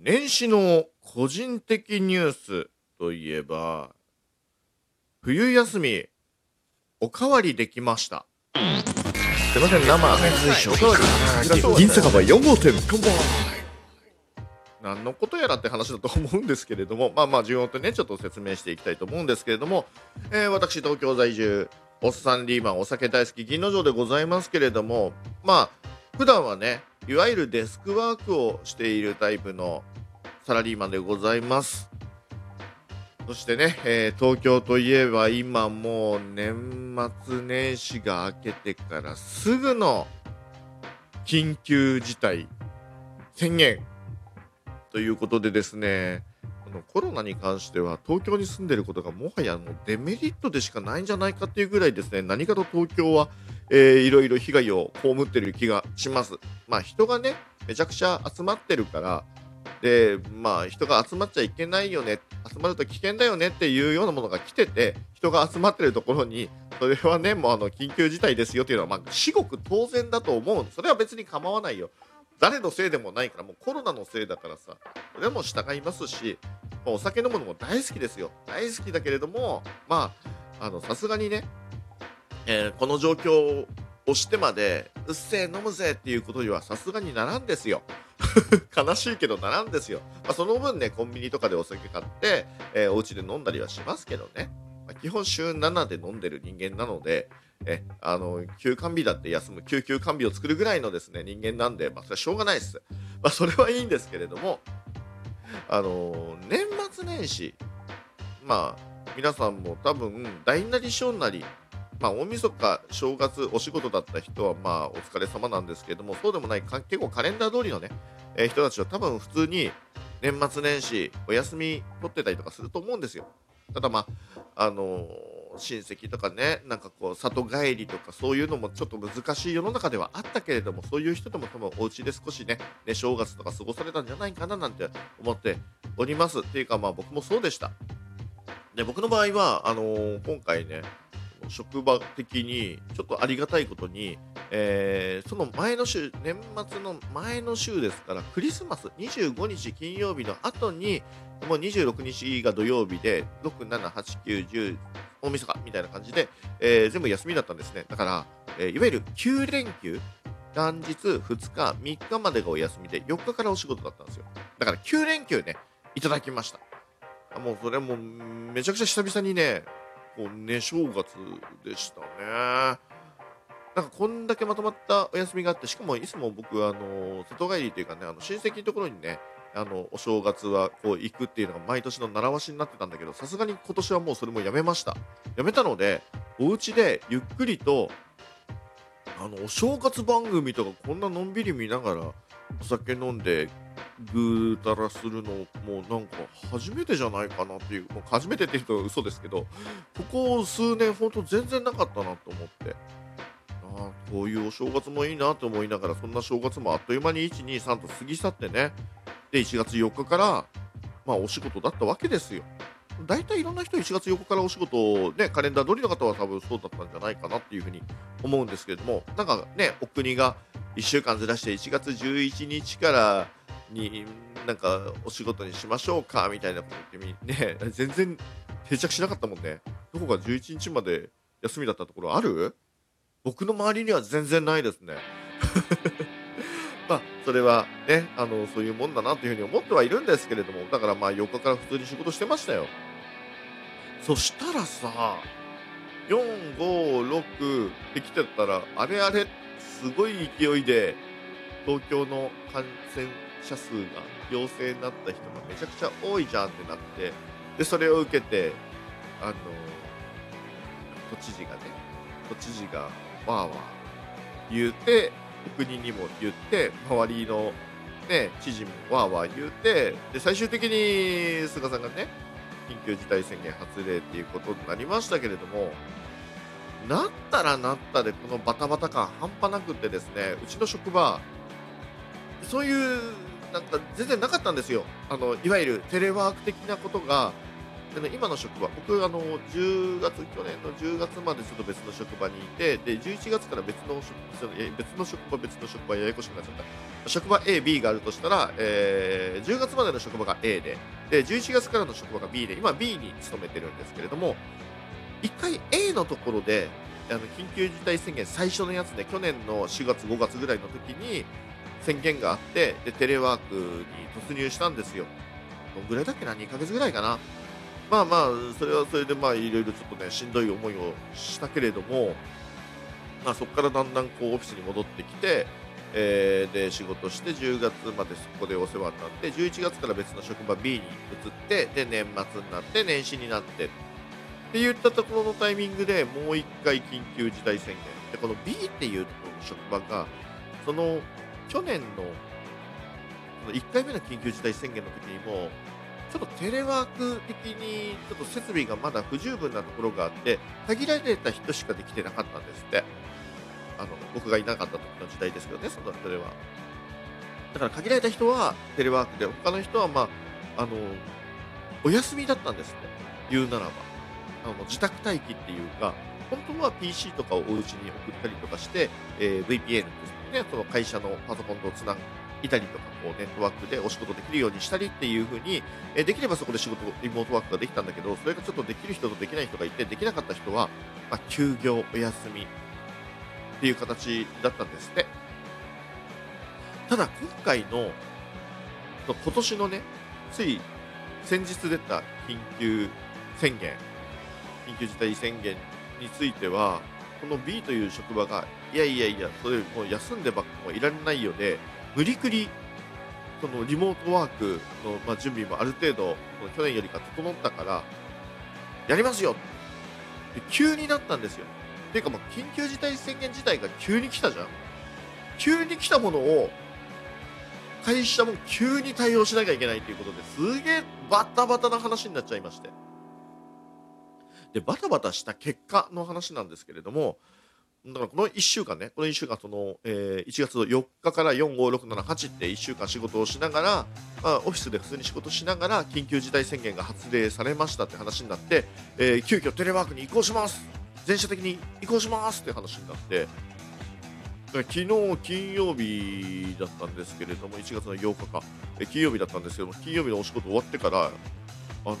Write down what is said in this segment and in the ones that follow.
年始の個人的ニュースといえば、冬休み、おかわりできました。すいません、生、随所おかわり。銀酒場4号店、何のことやらって話だと思うんですけれども、まあまあ、順を追ってね、ちょっと説明していきたいと思うんですけれども、えー私、東京在住、おっさんリーマン、お酒大好き、銀の城でございますけれども、まあ、普段はね、いわゆるデスクワークをしているタイプのサラリーマンでございます。そしてね、えー東京といえば今もう年末年始が明けてからすぐの緊急事態宣言ということでですね、このコロナに関しては東京に住んでることがもはやもうデメリットでしかないんじゃないかっていうぐらいですね、何かと東京は、えーいろいろ被害を被ってる気がします。まあ人がね、めちゃくちゃ集まってるから、で、まあ人が集まっちゃいけないよね、集まると危険だよねっていうようなものが来てて、人が集まってるところに、それはね、もうあの緊急事態ですよっていうのは、まあ至極当然だと思う。それは別に構わないよ。誰のせいでもないから、もうコロナのせいだからさ、それはも従いますし、まあお酒飲むのも大好きですよ。大好きだけれども、まあ、あの、さすがにね、えーこの状況をしてまで、うっせえ飲むぜっていうことにはさすがにならんですよ。悲しいけどならんですよ。まあ、その分ね、コンビニとかでお酒買って、えーお家で飲んだりはしますけどね。まあ、基本週7で飲んでる人間なので、え、あの、休館日だって休む、救急館日を作るぐらいのですね、人間なんで、まあ、それはしょうがないです。まあ、それはいいんですけれども、あの年末年始、まあ、皆さんも多分、大なり小なり、まあ、大晦日、正月、お仕事だった人は、まあ、お疲れ様なんですけれども、そうでもない、結構カレンダー通りのね、えー人たちは多分普通に年末年始、お休み取ってたりとかすると思うんですよ。ただまあ、あのー親戚とかね、なんかこう、里帰りとかそういうのもちょっと難しい世の中ではあったけれども、そういう人でも多分お家で少しね、ね正月とか過ごされたんじゃないかななんて思っております。っていうかまあ僕もそうでした。で、僕の場合は、あのー今回ね、職場的にちょっとありがたいことに、えーその前の週、年末の前の週ですから、クリスマス25日金曜日の後に、もう26日が土曜日で、6、7、8、9、10、大晦日みたいな感じで、えー全部休みだったんですね。だから、えーいわゆる9連休、元日2日、3日までがお休みで、4日からお仕事だったんですよ。だから9連休ね、いただきました。もうそれもめちゃくちゃ久々にね、こうね、正月でしたね。なんかこんだけまとまったお休みがあって、しかもいつも僕、あの、里帰りというかね、あの親戚のところにね、あの、お正月はこう行くっていうのが毎年の習わしになってたんだけど、さすがに今年はもうそれもやめました。やめたので、お家でゆっくりと、あの、お正月番組とかこんなのんびり見ながら、お酒飲んで、ぐうたらするのもうなんか初めてじゃないかなっていう、もう初めてって言うと嘘ですけど、ここ数年ほんと全然なかったなと思って。ああ、こういうお正月もいいなと思いながら、そんな正月もあっという間に1、2、3と過ぎ去ってね。で、1月4日から、まあお仕事だったわけですよ。大体いろんな人1月4日からお仕事をね、カレンダー通りの方は多分そうだったんじゃないかなっていうふうに思うんですけれども、なんかね、お国が1週間ずらして1月11日からに、なんかお仕事にしましょうかみたいなこと言ってみ、ね、全然定着しなかったもんね。どこか11日まで休みだったところある？僕の周りには全然ないですね。それはね、あの、そういうもんだなというふうに思ってはいるんですけれども、だからまあ4日から普通に仕事してましたよ。そしたらさ、4、5、6ってきてたら、あれあれ、すごい勢いで、東京の感染者数が陽性になった人がめちゃくちゃ多いじゃんってなって、で、それを受けて、あの、都知事がね、都知事がわーわー言うて、国にも言って、周りのね、知事もわーわー言うて、で、最終的に菅さんがね、緊急事態宣言発令っていうことになりましたけれども、なったらなったで、このバタバタ感半端なくってですね、うちの職場、そういう、なんか全然なかったんですよ。あの、いわゆるテレワーク的なことが、でね今の職場僕あの10月去年の10月までちょっと別の職場にいてで11月から別の職別の職場別の職場ややこしくなっちゃった。職場 A、B があるとしたら、えー10月までの職場が A でで11月からの職場が B で今 B に勤めてるんですけれども一回 A のところであの緊急事態宣言最初のやつで去年の4月5月ぐらいの時に宣言があってでテレワークに突入したんですよ。どんぐらいだっけな？2ヶ月ぐらいかな。まあまあそれはそれでまあいろいろちょっとねしんどい思いをしたけれどもまあそこからだんだんこうオフィスに戻ってきてえーで仕事して10月までそこでお世話になって11月から別の職場 B に移ってで年末になって年始になってって言ったところのタイミングでもう1回緊急事態宣言。でこの B っていうところの職場がその去年のその1回目の緊急事態宣言の時にもちょっとテレワーク的にちょっと設備がまだ不十分なところがあって限られた人しかできてなかったんですって。あの僕がいなかった時の時代ですけどねそのそれはだから限られた人はテレワークで他の人はまああのお休みだったんですって。言うならば。あの自宅待機っていうか本当は PC とかをお家に送ったりとかして、えー VPN ですね。その会社のパソコンとつなぐいたりとかこうネットワークでお仕事できるようにしたりっていう風に、えできればそこで仕事リモートワークができたんだけどそれがちょっとできる人とできない人がいてできなかった人は、まあ、休業お休みっていう形だったんですって。ただ今回の今年のねつい先日出た緊急宣言緊急事態宣言についてはこの B という職場がいやいやいやそれもう休んでばっかもいられないよで無理くりそのリモートワークの、ま、準備もある程度その去年よりか整ったからやりますよ。って急になったんですよ。っていうかもう緊急事態宣言自体が急に来たじゃん。急に来たものを会社も急に対応しなきゃいけないということですげえバタバタな話になっちゃいまして。でバタバタした結果の話なんですけれどもだからこの1週間ねこの1週間その、えー1月4日から45678って1週間仕事をしながら、まあ、オフィスで普通に仕事しながら緊急事態宣言が発令されましたって話になって、えー急遽テレワークに移行します。全社的に移行しますって話になって。昨日金曜日だったんですけれども1月の8日か。え金曜日だったんですけども金曜日のお仕事終わってからあの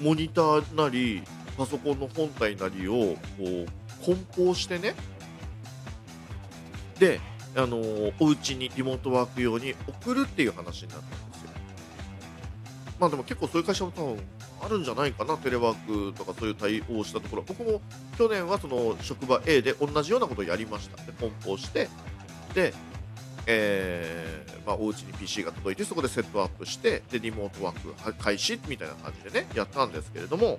モニターなりパソコンの本体なりをこう梱包してね。であのお家にリモートワーク用に送るっていう話になったんですよ。まあでも結構そういう会社も多分あるんじゃないかな。テレワークとかそういう対応をしたところ。僕も去年はその職場 A で同じようなことをやりました。で梱包して。でえーまあ、お家に PC が届いてそこでセットアップしてでリモートワーク開始みたいな感じでねやったんですけれども。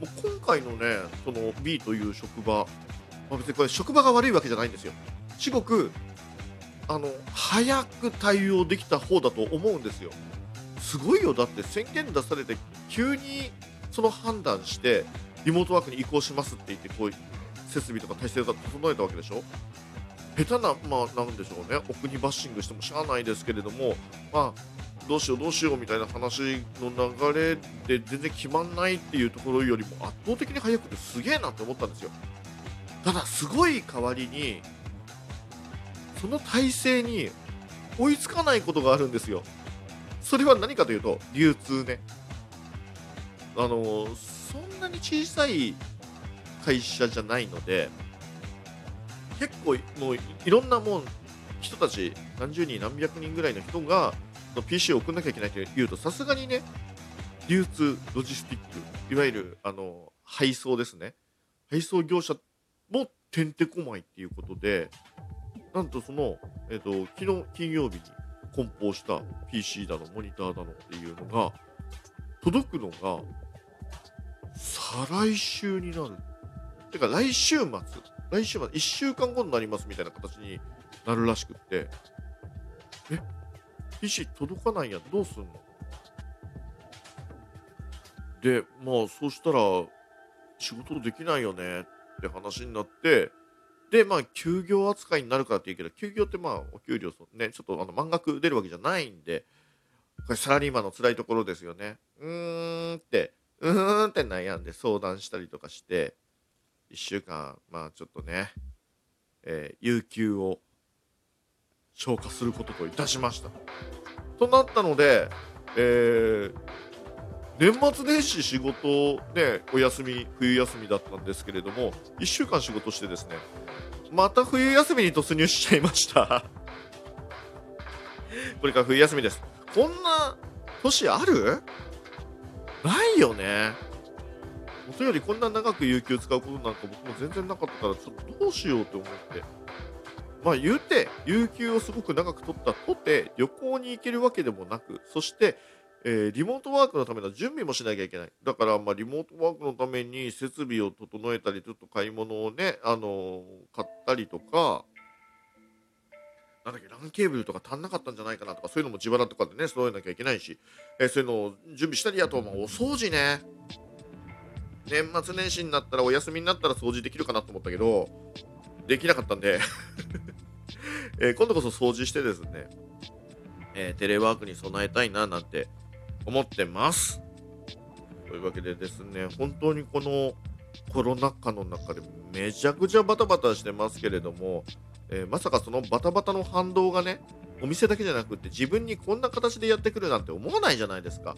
今回のねその B という職場、まあ、別にこれ職場が悪いわけじゃないんですよ。至極あの早く対応できた方だと思うんですよ。すごいよ。だって宣言出されて急にその判断してリモートワークに移行しますって言ってこう設備とか体制を整えたわけでしょ。下手な、まあ、なんでしょうね、お国バッシングしてもしゃあないですけれども、まあ、どうしよう、どうしようみたいな話の流れで全然決まんないっていうところよりも圧倒的に早くてすげえなって思ったんですよ。ただ、すごい代わりに、その体制に追いつかないことがあるんですよ。それは何かというと、流通ね。あの、そんなに小さい会社じゃないので、結構もういいろんなもん人たち何十人何百人ぐらいの人がの PC を送んなきゃいけないというとさすがにね流通ロジスティックいわゆるあの配送ですね。配送業者もてんてこまいっていうことでなんとその、えっと昨日金曜日に梱包した PC だのモニターだのっていうのが届くのが再来週になる。てか来週末来週末1週間後になりますみたいな形になるらしくって。PC 届かないやどうすんの？でまあそうしたら仕事できないよね。って話になってでまあ休業扱いになるからって言うけど休業ってまあお給料ねちょっとあの満額出るわけじゃないんでこれサラリーマンの辛いところですよね。うーんって、うーんって悩んで相談したりとかして、1週間、まあちょっとね、えー、有給を消化することといたしました。となったので、えー、年末年始仕事ね、お休み、冬休みだったんですけれども、1週間仕事してですね、また冬休みに突入しちゃいました これから冬休みです。こんな年ある？ないよね。元よりこんな長く有給使うことなんか僕も全然なかったから、ちょっとどうしようと思って。まあ言うて、有給をすごく長く取ったとて、旅行に行けるわけでもなく、そして、えー、リモートワークのための準備もしなきゃいけない。だから、まあ、リモートワークのために設備を整えたり、ちょっと買い物をね、あのー、買ったりとか、なんだっけ、ランケーブルとか足んなかったんじゃないかなとか、そういうのも自腹とかでね、揃えなきゃいけないし、えー、そういうのを準備したり、あとはまあお掃除ね。年末年始になったら、お休みになったら掃除できるかなと思ったけど、できなかったんでえー、今度こそ掃除してですね、えー、テレワークに備えたいななんて思ってます。というわけでですね、本当にこのコロナ禍の中でめちゃくちゃバタバタしてますけれども、えー、まさかそのバタバタの反動がねお店だけじゃなくって自分にこんな形でやってくるなんて思わないじゃないですか。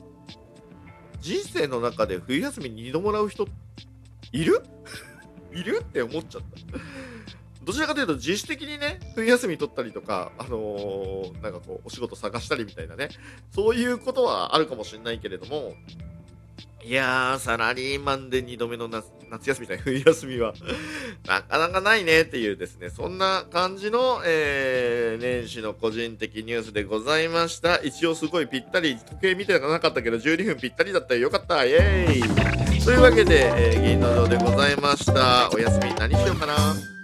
人生の中で冬休み2度もらう人いる？いるって思っちゃった。どちらかというと自主的にね冬休み取ったりとかあのー、なんかこうお仕事探したりみたいなねそういうことはあるかもしれないけれどもいやー、サラリーマンで2度目の夏休みたいな冬休みは なかなかないねっていうですね、そんな感じの、えー、年始の個人的ニュースでございました。一応すごいぴったり、時計見てなかったけど12分ぴったりだったよ。よかった。イェーイというわけで、えー、銀の堂でございました。お休み何しようかな